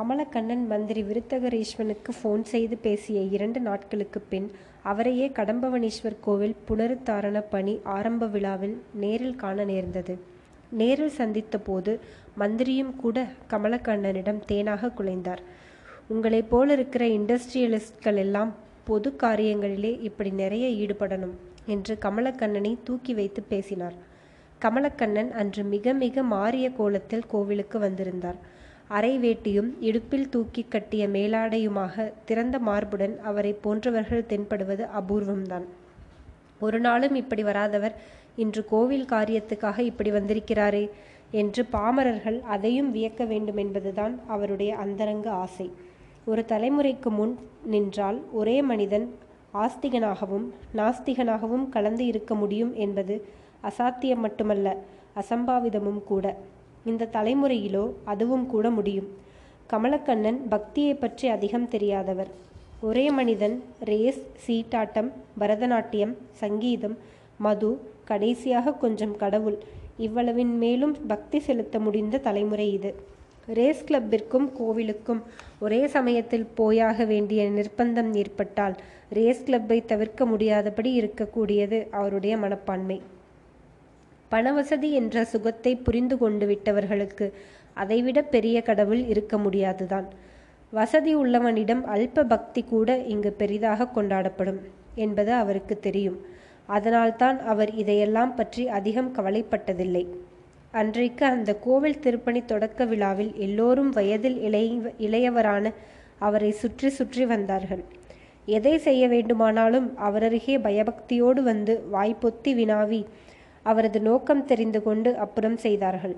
கமலக்கண்ணன் மந்திரி விருத்தகரேஸ்வனுக்கு ஃபோன் செய்து பேசிய இரண்டு நாட்களுக்குப் பின் அவரையே கடம்பவனீஸ்வர் கோவில் புனருத்தாரண பணி ஆரம்ப விழாவில் நேரில் காண நேர்ந்தது. நேரில் சந்தித்த போது மந்திரியும் கூட கமலக்கண்ணனிடம் தேனாக குலைந்தார். உங்களைப் போலிருக்கிற இண்டஸ்ட்ரியலிஸ்ட்கள் எல்லாம் பொது காரியங்களிலே இப்படி நிறைய ஈடுபடணும் என்று கமலக்கண்ணனை தூக்கி வைத்து பேசினார். கமலக்கண்ணன் அன்று மிக மிக மாறிய கோலத்தில் கோவிலுக்கு வந்திருந்தார். அரை வேட்டியும் இடுப்பில் தூக்கி கட்டிய மேலாடையுமாக திறந்த மார்புடன் அவரை போன்றவர்கள் தென்படுவது அபூர்வம்தான். ஒரு நாளும் இப்படி வராதவர் இன்று கோவில் காரியத்துக்காக இப்படி வந்திருக்கிறாரே என்று பாமரர்கள் அதையும் வியக்க வேண்டும் என்பதுதான் அவருடைய அந்தரங்க ஆசை. ஒரு தலைமுறைக்கு முன் நின்றால் ஒரே மனிதன் ஆஸ்திகனாகவும் நாஸ்திகனாகவும் கலந்து இருக்க முடியும் என்பது அசாத்தியம் மட்டுமல்ல அசம்பாவிதமும் கூட. இந்த தலைமுறையிலோ அதுவும் கூட முடியும். கமலக்கண்ணன் பக்தியை பற்றி அதிகம் தெரியாதவர். ஒரே மனிதன் ரேஸ் சீட்டாட்டம் பரதநாட்டியம் சங்கீதம் மது கடைசியாக கொஞ்சம் கடவுள். இவ்வளவின் மேலும் பக்தி செலுத்த முடிந்த தலைமுறை இது. ரேஸ் கிளப்பிற்கும் கோவிலுக்கும் ஒரே சமயத்தில் போயாக வேண்டிய நிர்பந்தம் ஏற்பட்டால் ரேஸ் கிளப்பை தவிர்க்க முடியாதபடி இருக்கக்கூடியது அவருடைய மனப்பான்மை. பணவசதி என்ற சுகத்தை புரிந்து கொண்டு விட்டவர்களுக்கு அதைவிட பெரிய கடவுள் இருக்க முடியாதுதான். வசதி உள்ளவனிடம் அல்ப பக்தி கூட இங்கு பெரிதாக கொண்டாடப்படும் என்பது அவருக்கு தெரியும். அதனால்தான் அவர் இதையெல்லாம் பற்றி அதிகம் கவலைப்பட்டதில்லை. அன்றைக்கு அந்த கோவில் திருப்பணி தொடக்க விழாவில் எல்லோரும் வயதில் இளைய இளையவரான அவரை சுற்றி சுற்றி வந்தார்கள். எதை செய்ய வேண்டுமானாலும் அவரருகே பயபக்தியோடு வந்து வாய்ப்பொத்தி வினாவி அவரது நோக்கம் தெரிந்து கொண்டு அப்புறம் செய்தார்கள்.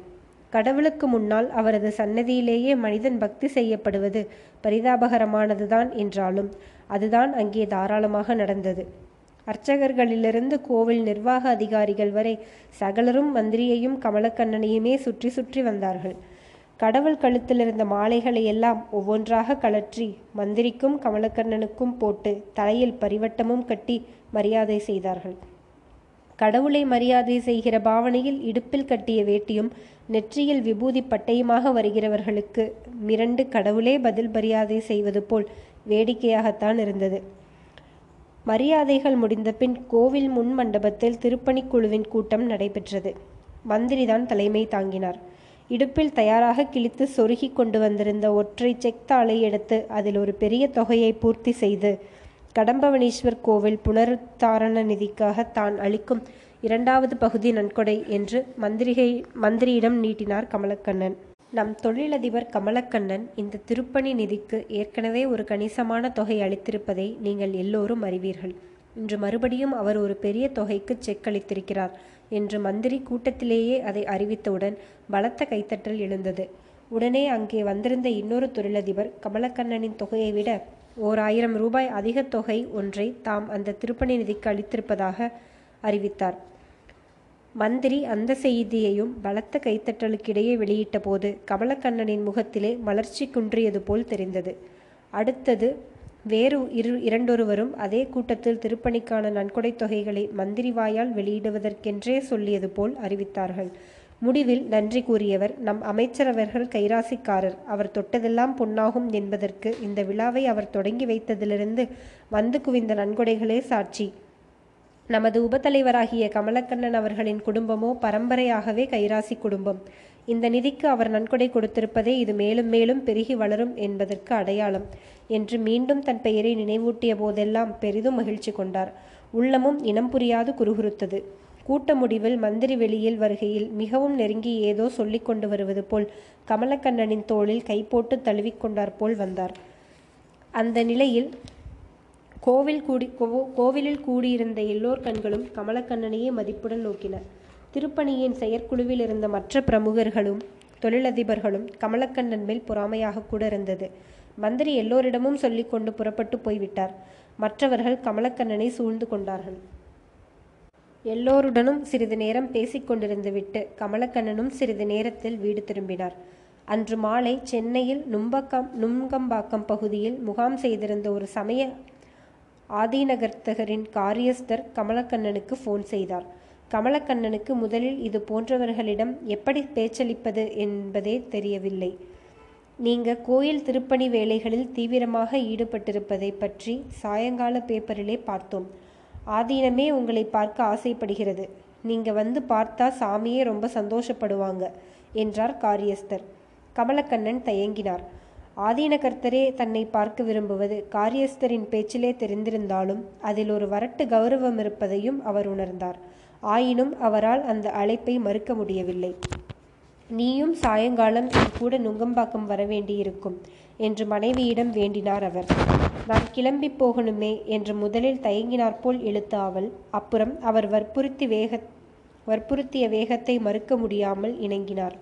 கடவுளுக்கு முன்னால் அவரது சன்னதியிலேயே மனிதன் பக்தி செய்யப்படுவது பரிதாபகரமானதுதான் என்றாலும் அதுதான் அங்கே தாராளமாக நடந்தது. அர்ச்சகர்களிலிருந்து கோவில் நிர்வாக அதிகாரிகள் வரை சகலரும் மந்திரியையும் கமலக்கண்ணனையுமே சுற்றி சுற்றி வந்தார்கள். கடவுள் கழுத்தில் இருந்த மாலைகளை எல்லாம் ஒவ்வொன்றாக கழற்றி மந்திரிக்கும் கமலக்கண்ணனுக்கும் போட்டு தலையில் பரிவட்டமும் கட்டி மரியாதை செய்தார்கள். கடவுளை மரியாதை செய்கிற பாவனையில் இடுப்பில் கட்டிய வேட்டியும் நெற்றியில் விபூதி பட்டையுமாக வருகிறவர்களுக்கு மிரண்டு கடவுளே பதில் மரியாதை செய்வது போல் வேடிக்கையாகத்தான் இருந்தது. மரியாதைகள் முடிந்தபின் கோவில் முன் மண்டபத்தில் திருப்பணிக்குழுவின் கூட்டம் நடைபெற்றது. மந்திரிதான் தலைமை தாங்கினார். இடுப்பில் தயாராக கிழித்து சொருகி கொண்டு வந்திருந்த ஒற்றை செக் தாளை எடுத்து அதில் ஒரு பெரிய தொகையை பூர்த்தி செய்து கடம்பவனீஸ்வர் கோவில் புனருத்தாரண நிதிக்காக தான் அளிக்கும் இரண்டாவது பகுதி நன்கொடை என்று மந்திரிகை மந்திரியிடம் நீட்டினார் கமலக்கண்ணன். நம் தொழிலதிபர் கமலக்கண்ணன் இந்த திருப்பணி நிதிக்கு ஏற்கனவே ஒரு கணிசமான தொகை அளித்திருப்பதை நீங்கள் எல்லோரும் அறிவீர்கள். இன்று மறுபடியும் அவர் ஒரு பெரிய தொகைக்கு செக் அளித்திருக்கிறார் என்று மந்திரி கூட்டத்திலேயே அதை அறிவித்தவுடன் பலத்த கைத்தட்டல் எழுந்தது. உடனே அங்கே வந்திருந்த இன்னொரு தொழிலதிபர் கமலக்கண்ணனின் தொகையை விட ஓர் ஆயிரம் ரூபாய் அதிக தொகை ஒன்றை தாம் அந்த திருப்பணி நிதிக்கு அளித்திருப்பதாக அறிவித்தார். மந்திரி அந்த செய்தியையும் பலத்த கைத்தட்டலுக்கிடையே வெளியிட்ட போது கமலக்கண்ணனின் முகத்திலே மலர்ச்சி குன்றியது போல் தெரிந்தது. அடுத்தது வேறு இரு இரண்டொருவரும் அதே கூட்டத்தில் திருப்பணிக்கான நன்கொடை தொகைகளை மந்திரி வாயால் வெளியிடுவதற்கென்றே சொல்லியது போல் அறிவித்தார்கள். முடிவில் நன்றி கூறியவர் நம் அமைச்சரவர்கள் கைராசிக்காரர். அவர் தொட்டதெல்லாம் பொன்னாகும் என்பதற்கு இந்த விழாவை அவர் தொடங்கி வைத்ததிலிருந்து வந்து குவிந்த நன்கொடைகளே சாட்சி. நமது உபத்தலைவராகிய கமலக்கண்ணன் அவர்களின் குடும்பமோ பரம்பரையாகவே கைராசி குடும்பம். இந்த நிதிக்கு அவர் நன்கொடை கொடுத்திருப்பதே இது மேலும் மேலும் பெருகி வளரும் என்பதற்கு அடையாளம். என்று மீண்டும் தன் பெயரை நினைவூட்டிய போதெல்லாம் பெரிதும் மகிழ்ச்சி கொண்டார். உள்ளமும் இனம் புரியாது குறுகுறுத்தது கூட்ட முடிவில் மந்திரி வெளியில் வருகையில் மிகவும் நெருங்கி ஏதோ சொல்லிக் கொண்டு வருவது போல் கமலக்கண்ணனின் தோளில் கை போட்டு தழுவிக்கொண்டார் போல் வந்தார். அந்த நிலையில் கோவில் கூடி கோ- கோவிலில் கூடியிருந்த எல்லோர் கண்களும் கமலக்கண்ணனையே மதிப்புடன் நோக்கின. திருப்பணியின் செயற்குழுவில் இருந்த மற்ற பிரமுகர்களும் தொழிலதிபர்களும் கமலக்கண்ணன் மேல் பொறாமையாக கூட இருந்தது. மந்திரி எல்லோரிடமும் சொல்லிக்கொண்டு புறப்பட்டு போய்விட்டார். மற்றவர்கள் கமலக்கண்ணனை சூழ்ந்து கொண்டார்கள். எல்லோருடனும் சிறிது நேரம் பேசிக்கொண்டிருந்துவிட்டு கமலக்கண்ணனும் சிறிது நேரத்தில் வீடு திரும்பினார். அன்று மாலை சென்னையில் நும்பக்கம் நுங்கம்பாக்கம் பகுதியில் முகாம் செய்திருந்த ஒரு சமய ஆதீனகர்த்தகரின் காரியஸ்தர் கமலக்கண்ணனுக்கு ஃபோன் செய்தார். கமலக்கண்ணனுக்கு முதலில் இது போன்றவர்களிடம் எப்படி பேச்சளிப்பது என்பதே தெரியவில்லை. நீங்க கோயில் திருப்பணி வேலைகளில் தீவிரமாக ஈடுபட்டிருப்பதை பற்றி சாயங்கால பேப்பரிலே பார்த்தோம். ஆதீனமே உங்களை பார்க்க ஆசைப்படுகிறது. நீங்க வந்து பார்த்தா சாமியே ரொம்ப சந்தோஷப்படுவாங்க என்றார் காரியஸ்தர். கமலக்கண்ணன் தயங்கினார். ஆதீனகர்த்தரே தன்னை பார்க்க விரும்புவது காரியஸ்தரின் பேச்சிலே தெரிந்திருந்தாலும் அதில் ஒரு வரட்டு கௌரவம் இருப்பதையும் அவர் உணர்ந்தார். ஆயினும் அவரால் அந்த அழைப்பை மறுக்க முடியவில்லை. நீயும் சாயங்காலம் என் கூட நுங்கம்பாக்கம் வரவேண்டியிருக்கும் என்று மனைவியிடம் வேண்டினார் அவர். நான் கிளம்பி போகணுமே என்று முதலில் தயங்கினார் போல் இழுத்த அவள். அப்புறம் அவர் வற்புறுத்தி வேக வற்புறுத்திய வேகத்தை மறுக்க முடியாமல் இணங்கினார்.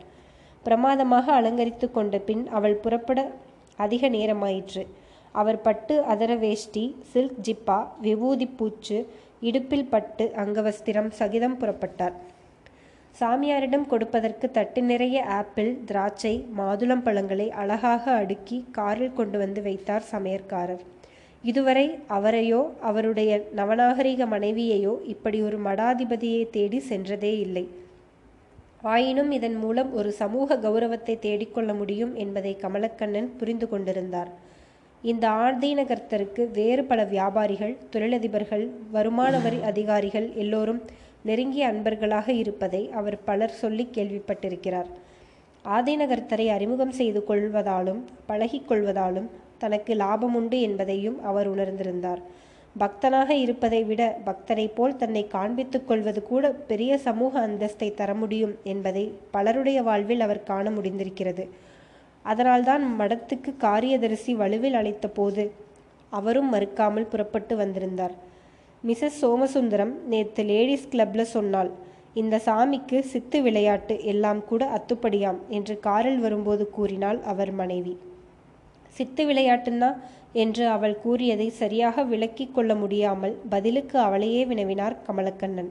பிரமாதமாக அலங்கரித்து கொண்ட பின் அவள் புறப்பட அதிக நேரமாயிற்று. அவர் பட்டு அதர வேஷ்டி சில்க் ஜிப்பா விபூதி பூச்சு இடுப்பில் பட்டு அங்கவஸ்திரம் சகிதம் புறப்பட்டார். சாமியாரிடம் கொடுப்பதற்கு தட்டு நிறைய ஆப்பிள் திராட்சை மாதுளம் பழங்களை அழகாக அடுக்கி காரில் கொண்டு வந்து வைத்தார் சமையற்காரர். இதுவரை அவரையோ அவருடைய நவநாகரிக மனைவியையோ இப்படி ஒரு மடாதிபதியை தேடி சென்றதே இல்லை. ஆயினும் இதன் மூலம் ஒரு சமூக கௌரவத்தை தேடிக்கொள்ள முடியும் என்பதை கமலக்கண்ணன் புரிந்து கொண்டிருந்தார். இந்த ஆதீனகர்த்தருக்கு வேறு பல வியாபாரிகள் தொழிலதிபர்கள் வருமான வரி அதிகாரிகள் எல்லோரும் நெருங்கிய அன்பர்களாக இருப்பதை அவர் பலர் சொல்லி கேள்விப்பட்டிருக்கிறார். ஆதிநகர்த்தரை அறிமுகம் செய்து கொள்வதாலும் பழகிக்கொள்வதாலும் தனக்கு லாபம் உண்டு என்பதையும் அவர் உணர்ந்திருந்தார். பக்தனாக இருப்பதை விட பக்தரை போல் தன்னை காண்பித்துக் கொள்வது கூட பெரிய சமூக அந்தஸ்தை தர முடியும் என்பதை பலருடைய வாழ்வில் அவர் காண முடிந்திருக்கிறது. அதனால்தான் மடத்துக்கு காரியதரிசி வலுவில் அழைத்த போது அவரும் மறுக்காமல் புறப்பட்டு வந்திருந்தார். மிஸ்ஸஸ் சோமசுந்தரம் நேற்று லேடிஸ் கிளப்ல சொன்னாள் இந்த சாமிக்கு சித்து விளையாட்டு எல்லாம் கூட அத்துப்படியாம் என்று காரில் வரும்போது கூறினாள் அவர் மனைவி. சித்து விளையாட்டுன்னா? என்று அவள் கூறியதை சரியாக விளக்கி கொள்ள முடியாமல் பதிலுக்கு அவளையே வினவினார் கமலக்கண்ணன்.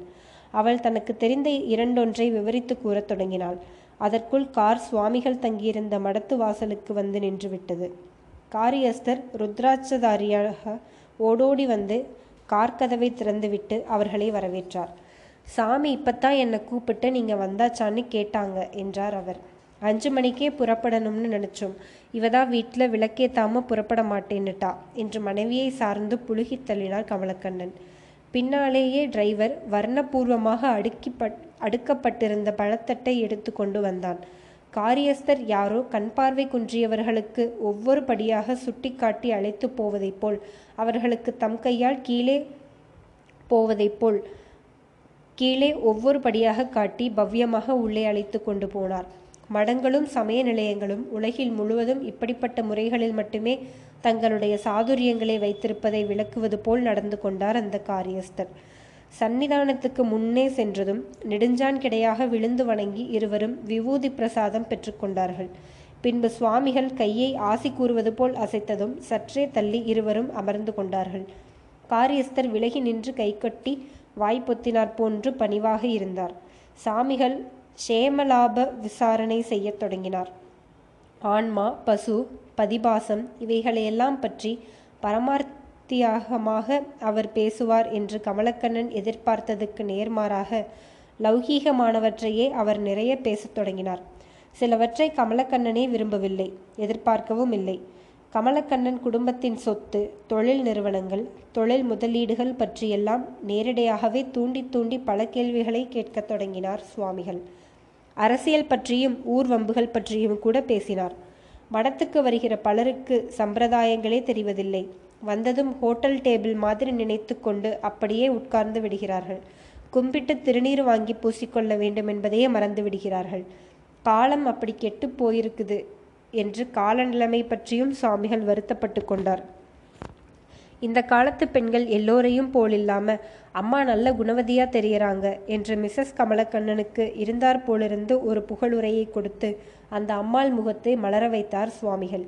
அவள் தனக்கு தெரிந்த இரண்டொன்றை விவரித்து கூறத் தொடங்கினாள். அதற்குள் கார் சுவாமிகள் தங்கியிருந்த மடத்து வாசலுக்கு வந்து நின்றுவிட்டது. காரியஸ்தர் ருத்ராட்சதாரியாக ஓடோடி வந்து கார்கதவை திறந்துவிட்டு அவர்களை வரவேற்றார். சாமி இப்பத்தான் என்னை கூப்பிட்டு நீங்க வந்தாச்சான்னு கேட்டாங்க என்றார் அவர். அஞ்சு மணிக்கே புறப்படணும்னு நினைச்சோம். இவதான் வீட்டில் விளக்கேத்தாம புறப்பட மாட்டேன்னுட்டா என்று மனைவியை சார்ந்து புழுகி தள்ளினார் கமலக்கண்ணன். பின்னாலேயே டிரைவர் வர்ணபூர்வமாக அடுக்கிப்பட் அடுக்கப்பட்டிருந்த பழத்தட்டை எடுத்து கொண்டு வந்தான். காரியஸ்தர் யாரோ கண் பார்வை குன்றியவர்களுக்கு ஒவ்வொரு படியாக சுட்டிக்காட்டி அழைத்து போவதைப் போல் அவர்களுக்கு தம் கையால் கீழே போவதைப் போல் கீழே ஒவ்வொரு படியாக காட்டி பவ்யமாக உள்ளே அழைத்து கொண்டு போனார். மடங்களும் சமய நிலையங்களும் உலகில் முழுவதும் இப்படிப்பட்ட முறைகளில் மட்டுமே தங்களுடைய சாதுரியங்களை வைத்திருப்பதை விளக்குவது போல் நடந்து கொண்டார் அந்த காரியஸ்தர். சந்நிதானத்துக்கு முன்னே சென்றதும் நெடுஞ்சான் கிடையாக விழுந்து வணங்கி இருவரும் விபூதி பிரசாதம் பெற்றுக்கொண்டார்கள் பின்பு சுவாமிகள் கையை ஆசி கூறுவது போல் அசைத்ததும் சற்றே தள்ளி இருவரும் அமர்ந்து கொண்டார்கள். காரியஸ்தர் விலகி நின்று கைகட்டி வாய்ப்பொத்தினார் போன்று பணிவாக இருந்தார். சாமிகள் சேமலாப விசாரணை செய்யத் தொடங்கினார். ஆன்மா பசு பதிபாசம் இவைகளையெல்லாம் பற்றி பரமார்த்தியாகமாக அவர் பேசுவார் என்று கமலக்கண்ணன் எதிர்பார்த்ததுக்கு நேர்மாறாக லௌகீகமானவற்றையே அவர் நிறைய பேசத் தொடங்கினார். சிலவற்றை கமலக்கண்ணனே விரும்பவில்லை எதிர்பார்க்கவும் இல்லை. கமலக்கண்ணன் குடும்பத்தின் சொத்து தொழில் நிறுவனங்கள் தொழில் முதலீடுகள் பற்றியெல்லாம் நேரடியாகவே தூண்டி தூண்டி பல கேள்விகளை கேட்கத் தொடங்கினார் சுவாமிகள். அரசியல் பற்றியும் ஊர்வம்புகள் பற்றியும் கூட பேசினார். மடத்துக்கு வருகிற பலருக்கு சம்பிரதாயங்களே தெரிவதில்லை. வந்ததும் ஹோட்டல் டேபிள் மாதிரி நினைத்து கொண்டு அப்படியே உட்கார்ந்து விடுகிறார்கள். கும்பிட்டு திருநீர் வாங்கி பூசிக்கொள்ள வேண்டும் என்பதையே மறந்து விடுகிறார்கள். காலம் அப்படி கெட்டு போயிருக்குது என்று கால நிலைமை பற்றியும் சுவாமிகள் வருத்தப்பட்டு கொண்டார். இந்த காலத்து பெண்கள் எல்லோரையும் போலில்லாம அம்மா நல்ல குணவதியா தெரியறாங்க என்று மிஸ்ஸஸ் கமலக்கண்ணனுக்கு இருந்தார் போலிருந்து ஒரு புகழுரையை கொடுத்து அந்த அம்மாள் முகத்தை மலர வைத்தார் சுவாமிகள்.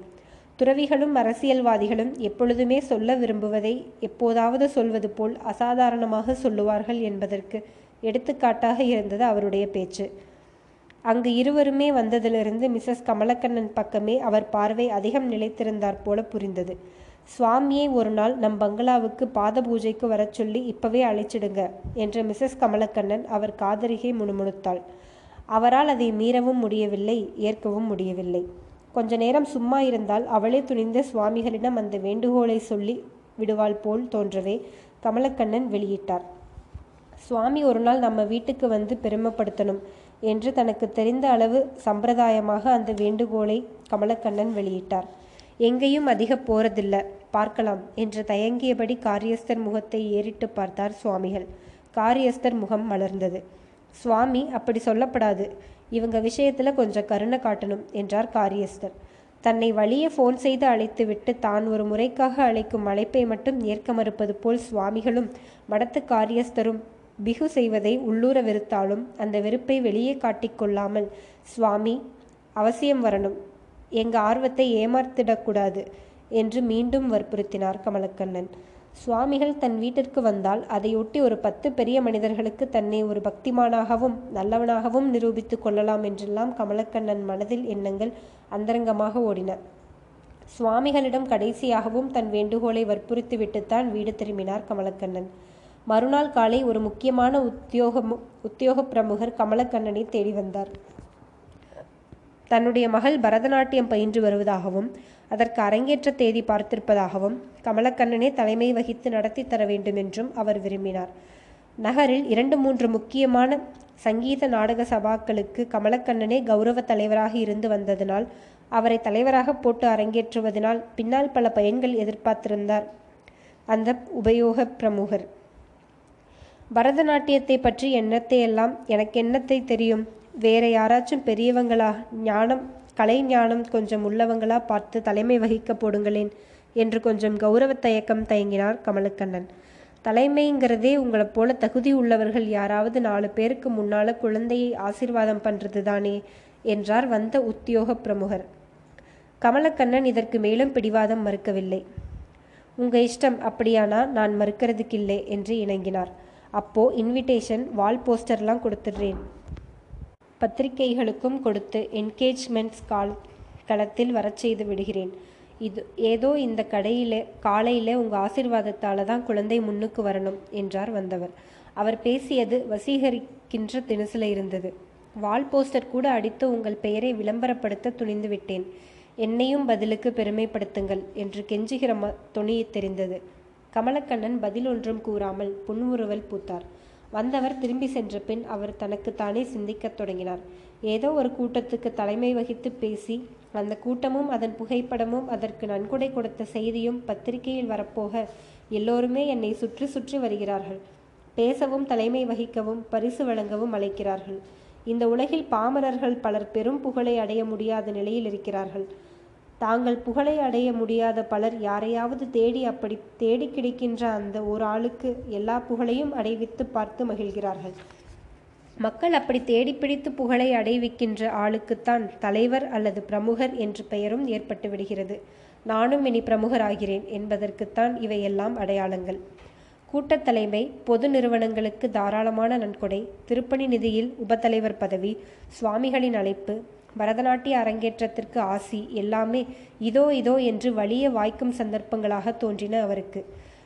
துறவிகளும் அரசியல்வாதிகளும் எப்பொழுதுமே சொல்ல விரும்புவதை எப்போதாவது சொல்வது போல் அசாதாரணமாக சொல்லுவார்கள் என்பதற்கு எடுத்துக்காட்டாக இருந்தது அவருடைய பேச்சு. அங்கு இருவருமே வந்ததிலிருந்து மிஸ்ஸஸ் கமலக்கண்ணன் பக்கமே அவர் பார்வை அதிகம் நிலைத்திருந்தார் போல புரிந்தது. சுவாமியை ஒரு நாள் நம் பங்களாவுக்கு பாத பூஜைக்கு வரச் சொல்லி இப்பவே அழைச்சிடுங்க என்று மிஸ்ஸஸ் கமலக்கண்ணன் அவர் காதரிகை முணுமுணுத்தாள். அவரால் அதை மீறவும் முடியவில்லை ஏற்கவும் முடியவில்லை. கொஞ்ச நேரம் சும்மா இருந்தால் அவளே துணிந்த சுவாமிகளிடம் அந்த வேண்டுகோளை சொல்லி விடுவாள் போல் தோன்றவே கமலக்கண்ணன் வெளியிட்டார். சுவாமி ஒரு நாள் நம்ம வீட்டுக்கு வந்து பெருமைப்படுத்தணும் என்று தனக்கு தெரிந்த அளவு சம்பிரதாயமாக அந்த வேண்டுகோளை கமலக்கண்ணன் வெளியிட்டார். எங்கேயும் அதிக போறதில்ல பார்க்கலாம் என்று தயங்கியபடி காரியஸ்தர் முகத்தை ஏறிட்டு பார்த்தார் சுவாமிகள். காரியஸ்தர் முகம் மலர்ந்தது. சுவாமி அப்படி சொல்லப்படாது. இவங்க விஷயத்துல கொஞ்சம் கருணை காட்டணும் என்றார் காரியஸ்தர். தன்னை வழியே ஃபோன் செய்து அழைத்துவிட்டு தான் ஒரு முறைக்காக அழைக்கும் அழைப்பை மட்டும் ஏற்க மறுப்பது போல் சுவாமிகளும் மடத்து காரியஸ்தரும் பிகு செய்வதை உள்ளூர வெறுத்தாலும் அந்த வெறுப்பை வெளியே காட்டிக்கொள்ளாமல் சுவாமி அவசியம் வரணும். எங்க ஆர்வத்தை ஏமாத்திடக்கூடாது என்று மீண்டும் வற்புறுத்தினார் கமலக்கண்ணன். சுவாமிகள் தன் வீட்டிற்கு வந்தால் அதையொட்டி ஒரு பத்து பெரிய மனிதர்களுக்கு தன்னை ஒரு பக்திமானாகவும் நல்லவனாகவும் நிரூபித்துக் கொள்ளலாம் என்றெல்லாம் கமலக்கண்ணன் மனதில் எண்ணங்கள் அந்தரங்கமாக ஓடின. சுவாமிகளிடம் கடைசியாகவும் தன் வேண்டுகோளை வற்புறுத்திவிட்டுத்தான் வீடு திரும்பினார் கமலக்கண்ணன். மறுநாள் காலை ஒரு முக்கியமான உத்தியோக உத்தியோக பிரமுகர் கமலக்கண்ணனை தேடி வந்தார். தன்னுடைய மகள் பரதநாட்டியம் பயின்று வருவதாகவும் அதற்கு அரங்கேற்ற தேதி பார்த்திருப்பதாகவும் கமலக்கண்ணனே தலைமை வகித்து நடத்தி தர வேண்டும் என்றும் அவர் விரும்பினார். நகரில் இரண்டு மூன்று முக்கியமான சங்கீத நாடக சபாக்களுக்கு கமலக்கண்ணனே கௌரவ தலைவராக இருந்து வந்ததனால் அவரை தலைவராக போட்டு அரங்கேற்றுவதனால் பின்னால் பல பயன்கள் எதிர்பார்த்திருந்தார். அந்த உபயோக பிரமுகர். பரதநாட்டியத்தை பற்றி எண்ணத்தை எல்லாம் எனக்கு என்னத்தை தெரியும்? வேற யாராச்சும் பெரியவங்களா? ஞானம் கலை ஞானம் கொஞ்சம் உள்ளவங்களா பார்த்து தலைமை வகிக்க போடுங்களேன் என்று கொஞ்சம் கௌரவ தயக்கம் தயங்கினார் கமலக்கண்ணன். தலைமைங்கிறதே உங்களை போல தகுதி உள்ளவர்கள் யாராவது நாலு பேருக்கு முன்னால குழந்தையை ஆசிர்வாதம் பண்றது தானே என்றார் வந்த உத்தியோக பிரமுகர். கமலக்கண்ணன் இதற்கு மேலும் பிடிவாதம் மறுக்கவில்லை. உங்க இஷ்டம் அப்படியானா? நான் மறுக்கிறதுக்கில்லை என்று இணங்கினார். அப்போ இன்விடேஷன் வால் போஸ்டர்லாம் கொடுத்துடுறேன். பத்திரிகைகளுக்கும் கொடுத்து என்கேஜ்மெண்ட்ஸ் கால் களத்தில் வரச் செய்து விடுகிறேன். இது ஏதோ இந்த கடையிலே காலையிலே உங்க ஆசிர்வாதத்தால தான் குழந்தை முன்னுக்கு வரணும் என்றார் வந்தவர். அவர் பேசியது வசீகரிக்கின்ற தினசில் இருந்தது. வால் போஸ்டர் கூட அடித்து உங்கள் பெயரை விளம்பரப்படுத்த துணிந்து விட்டேன். என்னையும் பதிலுக்கு பெருமைப்படுத்துங்கள் என்று கெஞ்சுகிற ம தொனி தெரிந்தது. கமலக்கண்ணன் பதில் ஒன்றும் கூறாமல் புன்முறுவல் பூத்தார். வந்தவர் திரும்பி சென்ற பின் அவர் தனக்குத்தானே சிந்திக்கத் தொடங்கினார். ஏதோ ஒரு கூட்டத்துக்கு தலைமை வகித்து பேசி அந்த கூட்டமும் அதன் புகைப்படமும் அதற்கு நன்கொடை கொடுத்த செய்தியும் பத்திரிகையில் வரப்போக எல்லோருமே என்னை சுற்றி சுற்றி வருகிறார்கள். பேசவும் தலைமை வகிக்கவும் பரிசு வழங்கவும் அழைக்கிறார்கள். இந்த உலகில் பாமரர்கள் பலர் பெரும் புகழை அடைய முடியாத நிலையில் இருக்கிறார்கள். தாங்கள் புகழை அடைய முடியாத பலர் யாரையாவது தேடி அப்படி தேடி கிடைக்கின்ற அந்த ஒரு ஆளுக்கு எல்லா புகழையும் அடைவித்து பார்த்து மகிழ்கிறார்கள். மக்கள் அப்படி தேடி பிடித்து புகழை அடைவிக்கின்ற ஆளுக்குத்தான் தலைவர் அல்லது பிரமுகர் என்று பெயரும் ஏற்பட்டு விடுகிறது. நானும் இனி பிரமுகர் ஆகிறேன் என்பதற்குத்தான் இவையெல்லாம் அடையாளங்கள். கூட்டத் தலைமை பொது நிறுவனங்களுக்கு தாராளமான நன்கொடை திருப்பணி நிதியில் உபத்தலைவர் பதவி சுவாமிகளின் அழைப்பு பரதநாட்டிய அரங்கேற்றத்திற்கு ஆசி எல்லாமே இதோ இதோ என்று வலிய வாய்க்கும் சந்தர்ப்பங்களாக தோன்றின அவருக்கு.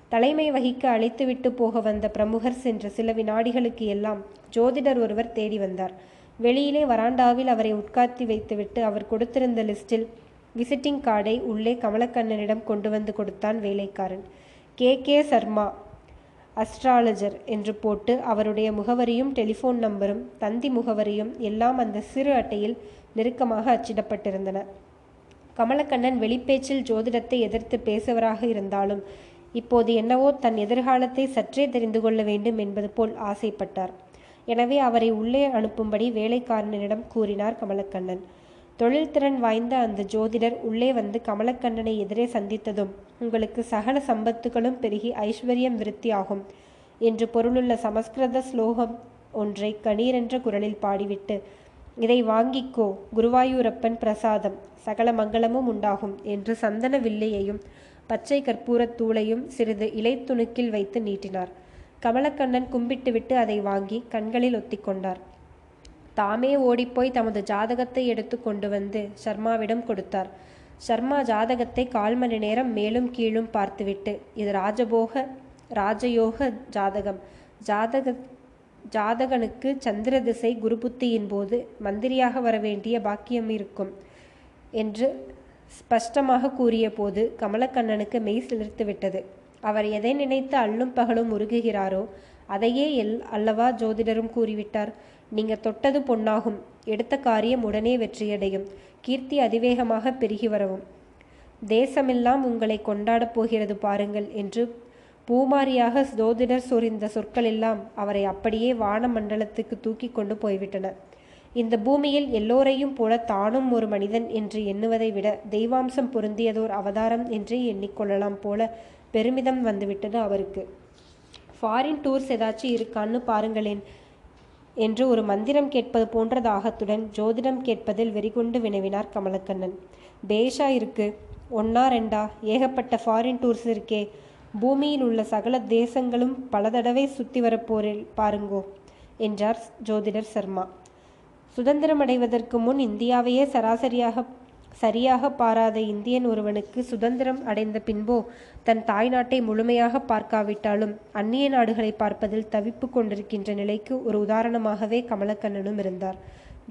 தலைமை வகிக்க அழைத்துவிட்டு போக வந்த பிரமுகர் சென்ற சில வினாடிகளுக்கு எல்லாம் ஜோதிடர் ஒருவர் தேடி வந்தார். வெளியிலே வராண்டாவில் அவரை உட்கார்த்தி வைத்துவிட்டு அவர் கொடுத்திருந்த லிஸ்டில் விசிட்டிங் கார்டை உள்ளே கமலக்கண்ணனிடம் கொண்டு வந்து கொடுத்தான் வேலைக்காரன். கே. கே. சர்மா அஸ்ட்ராலஜர் என்று போட்டு அவருடைய முகவரியும் டெலிஃபோன் நம்பரும் தந்தி முகவரியும் எல்லாம் அந்த சிறு அட்டையில் நெருக்கமாக அச்சிடப்பட்டிருந்தன. கமலக்கண்ணன் வெளிப்பேச்சில் ஜோதிடத்தை எதிர்த்து பேசுவராக இருந்தாலும் இப்போது என்னவோ தன் எதிர்காலத்தை சற்றே தெரிந்து கொள்ள வேண்டும் என்பது போல் ஆசைப்பட்டார். எனவே அவரை உள்ளே அனுப்பும்படி வேலைக்காரனிடம் கூறினார் கமலக்கண்ணன். தொழில்திறன் வாய்ந்த அந்த ஜோதிடர் உள்ளே வந்து கமலக்கண்ணனை எதிரே சந்தித்ததும் உங்களுக்கு சகல சம்பத்துகளும் பெருகி ஐஸ்வர்யம் விருத்தியாகும் என்று பொருளுள்ள சமஸ்கிருத ஸ்லோகம் ஒன்றை கணீரென்ற குரலில் பாடிவிட்டு இதை வாங்கிக்கோ குருவாயூரப்பன் பிரசாதம் சகல மங்களமும் உண்டாகும் என்று சந்தன வில்லையையும் பச்சை கற்பூரத் தூளையும் சிறிது இலைத்துணுக்கில் வைத்து நீட்டினார். கமலக்கண்ணன் கும்பிட்டுவிட்டு அதை வாங்கி கண்களில் ஒத்திக்கொண்டார். தாமே ஓடிப்போய் தமது ஜாதகத்தை எடுத்து கொண்டு வந்து சர்மாவிடம் கொடுத்தார். சர்மா ஜாதகத்தை கால் மணி நேரம் மேலும் கீழும் பார்த்துவிட்டு இது ராஜபோக ராஜயோக ஜாதகம். ஜாதக ஜாதகனுக்கு சந்திர திசை குரு புத்தியின் போது மந்திரியாக வரவேண்டிய பாக்கியம் இருக்கும் என்று ஸ்பஷ்டமாக கூறியபோது கமலக்கண்ணனுக்கு மெய் சிலிர்த்து விட்டது. அவர் எதை நினைத்து அல்லும் பகலும் உருகுகிறாரோ அதையே எல் அல்லவா ஜோதிடரும் கூறிவிட்டார். நீங்க தொட்டது பொன்னாகும். எடுத்த காரியம் உடனே வெற்றியடையும். கீர்த்தி அதிவேகமாக பெருகி வரவும். தேசமெல்லாம் உங்களை கொண்டாடப் போகிறது பாருங்கள் என்று பூமாரியாக ஜோதிடர் சொறிந்த சொற்களெல்லாம் அவரை அப்படியே வான மண்டலத்துக்கு தூக்கி கொண்டு போய்விட்டன. இந்த பூமியில் எல்லோரையும் போல தானும் ஒரு மனிதன் என்று எண்ணுவதை விட தெய்வாம்சம் பொருந்தியதோர் அவதாரம் என்றே எண்ணிக்கொள்ளலாம் போல பெருமிதம் வந்துவிட்டது அவருக்கு. ஃபாரின் டூர்ஸ் ஏதாச்சும் இருக்கான்னு பாருங்களேன். என்று ஒரு மந்திரம் கேட்பது போன்ற தாகத்துடன் ஜோதிடம் கேட்பதில் வெறிகொண்டு வினவினார் கமலக்கண்ணன். பேஷா இருக்கு. ஒன்னா ரெண்டா? ஏகப்பட்ட ஃபாரின் டூர்ஸ் இருக்கே. பூமியில் உள்ள சகல தேசங்களும் பல தடவை சுத்தி வரப்போரில் பாருங்கோ என்றார் ஜோதிடர் சர்மா. சுதந்திரம் அடைவதற்கு முன் இந்தியாவையே சராசரியாக சரியாக பாராத இந்தியன் ஒருவனுக்கு சுதந்திரம் அடைந்த பின்போ தன் தாய்நாட்டை முழுமையாக பார்க்காவிட்டாலும் அந்நிய நாடுகளை பார்ப்பதில் தவிப்பு கொண்டிருக்கின்ற நிலைக்கு ஒரு உதாரணமாகவே கமலக்கண்ணனும் இருந்தார்.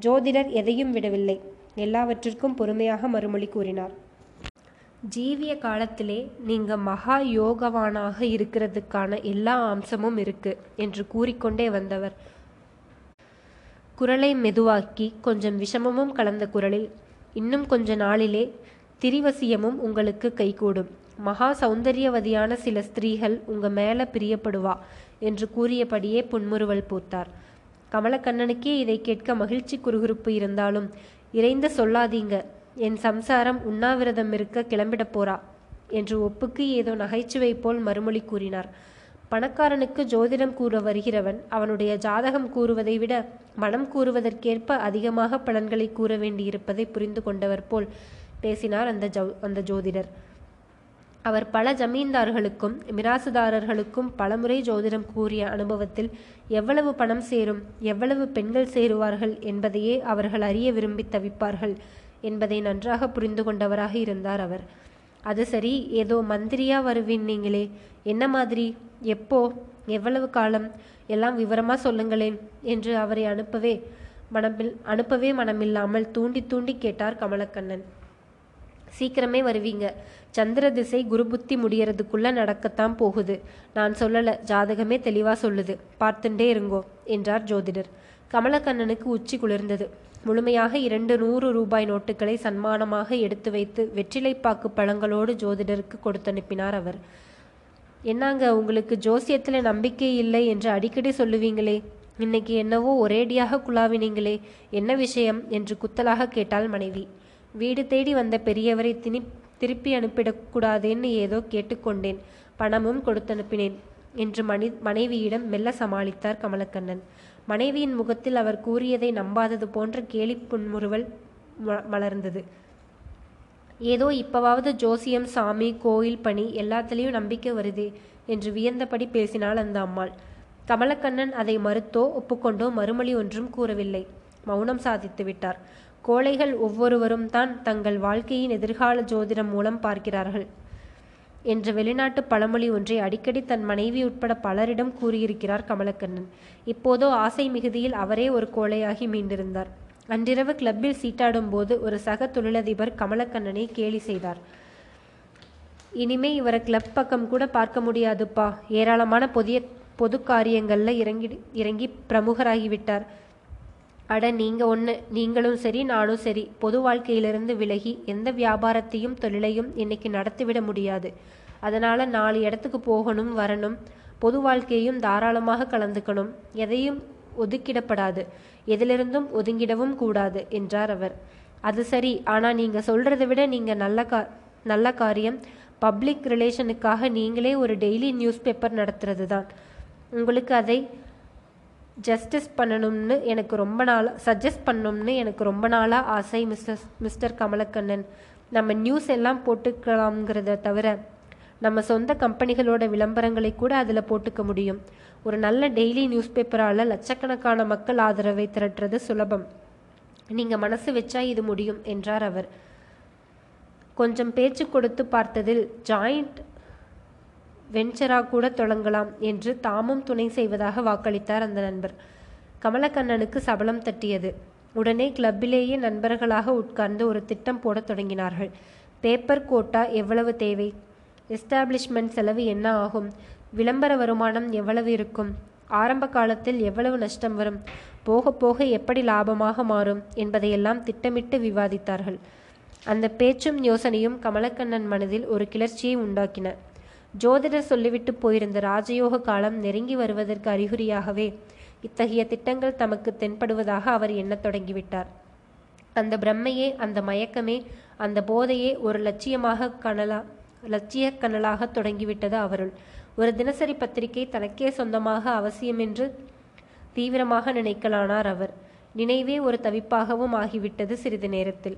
ஜோதிடர் எதையும் விடவில்லை. எல்லாவற்றிற்கும் பொறுமையாக மறுமொழி கூறினார். ஜீவிய காலத்திலே நீங்க மகா யோகவானாக இருக்கிறதுக்கான எல்லா அம்சமும் இருக்கு என்று கூறிக்கொண்டே வந்தவர். குரலை மெதுவாக்கி கொஞ்சம் விஷமமும் கலந்த குரலில் இன்னும் கொஞ்ச நாளிலே திரிவசியமும் உங்களுக்கு கைகூடும். மகா சௌந்தரியவதியான சில ஸ்திரீகள் உங்க மேல பிரியப்படுவா என்று கூறியபடியே புன்முறுவல் பூத்தார். கமலக்கண்ணனுக்கே இதை கேட்க மகிழ்ச்சி குறுகுறுப்பு இருந்தாலும் இறைந்த சொல்லாதீங்க. என் சம்சாரம் உண்ணாவிரதம் இருக்க கிளம்பிடப் போறா என்று ஒப்புக்கு ஏதோ நகைச்சுவை போல் மறுமொழி கூறினார். பணக்காரனுக்கு ஜோதிடம் கூற வருகிறவன் அவனுடைய ஜாதகம் கூறுவதை விட மனம் கூறுவதற்கேற்ப அதிகமாக பலன்களை கூற வேண்டியிருப்பதை புரிந்து கொண்டவர் போல் பேசினார் அந்த ஜோ அந்த ஜோதிடர். அவர் பல ஜமீன்தார்களுக்கும் மிராசுதாரர்களுக்கும் பலமுறை ஜோதிடம் கூறிய அனுபவத்தில் எவ்வளவு பணம் சேரும் எவ்வளவு பெண்கள் சேருவார்கள் என்பதையே அவர்கள் அறிய விரும்பி தவிப்பார்கள் என்பதை நன்றாக புரிந்து கொண்டவராக இருந்தார் அவர். அது சரி ஏதோ மந்திரியா வருவீன் நீங்களே. என்ன மாதிரி? எப்போ எவ்வளவு காலம் எல்லாம் விவரமா சொல்லுங்களேன் என்று அவரை அனுப்பவே மனமில் அனுப்பவே மனமில்லாமல் தூண்டி தூண்டி கேட்டார் கமலக்கண்ணன். சீக்கிரமே வருவீங்க. சந்திர திசை குரு புத்தி முடியறதுக்குள்ள நடக்கத்தான் போகுது. நான் சொல்லல ஜாதகமே தெளிவா சொல்லுது. பார்த்துட்டே இருங்கோ என்றார் ஜோதிடர். கமலக்கண்ணனுக்கு உச்சி குளிர்ந்தது. முழுமையாக இரண்டு நூறு ரூபாய் நோட்டுகளை சன்மானமாக எடுத்து வைத்து வெற்றிலைப்பாக்கு பழங்களோடு ஜோதிடருக்கு கொடுத்தனுப்பினார் அவர். என்னங்க உங்களுக்கு ஜோசியத்தில் நம்பிக்கை இல்லை என்று அடிக்கடி சொல்லுவீங்களே? இன்னைக்கு என்னவோ ஒரேடியாக குழாவினீங்களே என்ன விஷயம்? என்று குத்தலாக கேட்டாள் மனைவி. வீடு தேடி வந்த பெரியவரை திணி திருப்பி அனுப்பிடக்கூடாதேன்னு ஏதோ கேட்டுக்கொண்டேன். பணமும் கொடுத்தனுப்பினேன் என்று மணி மனைவியிடம் மெல்ல சமாளித்தார் கமலக்கண்ணன். மனைவியின் முகத்தில் அவர் கூறியதை நம்பாதது போன்ற கேலி புன்முறுவல் மலர்ந்தது. ஏதோ இப்பவாவது ஜோசியம் சாமி கோயில் பணி எல்லாத்துலேயும் நம்பிக்கை வருதே என்று வியந்தபடி பேசினாள் அந்த அம்மாள். கமலக்கண்ணன் அதை மறுத்தோ ஒப்புக்கொண்டோ மறுமொழி ஒன்றும் கூறவில்லை. மௌனம் சாதித்து விட்டார். கோழைகள் ஒவ்வொருவரும் தான் தங்கள் வாழ்க்கையின் எதிர்கால ஜோதிடம் மூலம் பார்க்கிறார்கள் என்ற வெளிநாட்டு பழமொழி ஒன்றை அடிக்கடி தன் மனைவி உட்பட பலரிடம் கூறியிருக்கிறார் கமலக்கண்ணன். இப்போதோ ஆசை மிகுதியில் அவரே ஒரு கோழையாகி மீண்டிருந்தார். அன்றிரவு கிளப்பில் சீட்டாடும் போது ஒரு சக தொழிலதிபர் கமலக்கண்ணனை கேலி செய்தார். இனிமே இவரை கிளப் பக்கம் கூட பார்க்க முடியாதுப்பா. ஏராளமான பொதிய பொது காரியங்களில் இறங்கி இறங்கி பிரமுகராகிவிட்டார். அட நீங்க ஒன்று நீங்களும் சரி நானும் சரி. பொது வாழ்க்கையிலிருந்து விலகி எந்த வியாபாரத்தையும் தொழிலையும் இன்னைக்கு நடத்திவிட முடியாது. அதனால நாலு இடத்துக்கு போகணும் வரணும். பொது வாழ்க்கையும் தாராளமாக கலந்துக்கணும். எதையும் ஒதுக்கிடப்படாது. எதிலிருந்தும் ஒதுங்கிடவும் கூடாது என்றார் அவர். அது சரி ஆனால் நீங்கள் சொல்கிறத விட நீங்கள் நல்ல கா நல்ல காரியம். பப்ளிக் ரிலேஷனுக்காக நீங்களே ஒரு டெய்லி நியூஸ் பேப்பர் நடத்துறது தான் உங்களுக்கு அதை ஜஸ்டிஸ் பண்ணணும்னு எனக்கு ரொம்ப நாள் சஜஸ்ட் பண்ணணும்னு எனக்கு ரொம்ப நாளாக ஆசை மிஸ்டர் மிஸ்டர் கமலக்கண்ணன். நம்ம நியூஸ் எல்லாம் போட்டுக்கலாம்ங்கிறத தவிர நம்ம சொந்த கம்பெனிகளோட விளம்பரங்களை கூட அதில் போட்டுக்க முடியும். ஒரு நல்ல டெய்லி நியூஸ் பேப்பரால் லட்சக்கணக்கான மக்கள் ஆதரவை திரட்டுறது சுலபம். நீங்கள் மனசு வச்சா இது முடியும் என்றார் அவர். கொஞ்சம் பேச்சு கொடுத்து பார்த்ததில் ஜாயிண்ட் வெஞ்சரா கூட தொடங்கலாம் என்று தாமும் துணை செய்வதாக வாக்களித்தார் அந்த நண்பர். கமலக்கண்ணனுக்கு சபலம் தட்டியது. உடனே கிளப்பிலேயே நண்பர்களாக உட்கார்ந்து ஒரு திட்டம் போடத் தொடங்கினார்கள். பேப்பர் கோட்டா எவ்வளவு தேவை? எஸ்டாப்ளிஷ்மெண்ட் செலவு என்ன ஆகும்? விளம்பர வருமானம் எவ்வளவு இருக்கும்? ஆரம்ப காலத்தில் எவ்வளவு நஷ்டம் வரும்? போக போக எப்படி லாபமாக மாறும்? என்பதையெல்லாம் திட்டமிட்டு விவாதித்தார்கள். அந்த பேச்சும் யோசனையும் கமலக்கண்ணன் மனதில் ஒரு கிளர்ச்சியை உண்டாக்கின. ஜோதிடர் சொல்லிவிட்டு போயிருந்த ராஜயோக காலம் நெருங்கி வருவதற்கு அறிகுறியாகவே இத்தகைய திட்டங்கள் தமக்கு தென்படுவதாக அவர் எண்ணத் தொடங்கிவிட்டார். அந்த பிரம்மையே அந்த மயக்கமே அந்த போதையே ஒரு லட்சியமாக காணலாம் லட்சிய தொடங்கிவிட்டது அவருள். ஒரு தினசரி பத்திரிகை தனக்கே சொந்தமாக அவசியம் என்று தீவிரமாக நினைக்கலானார் அவர். நினைவே ஒரு தவிப்பாகவும் ஆகிவிட்டது சிறிது நேரத்தில்.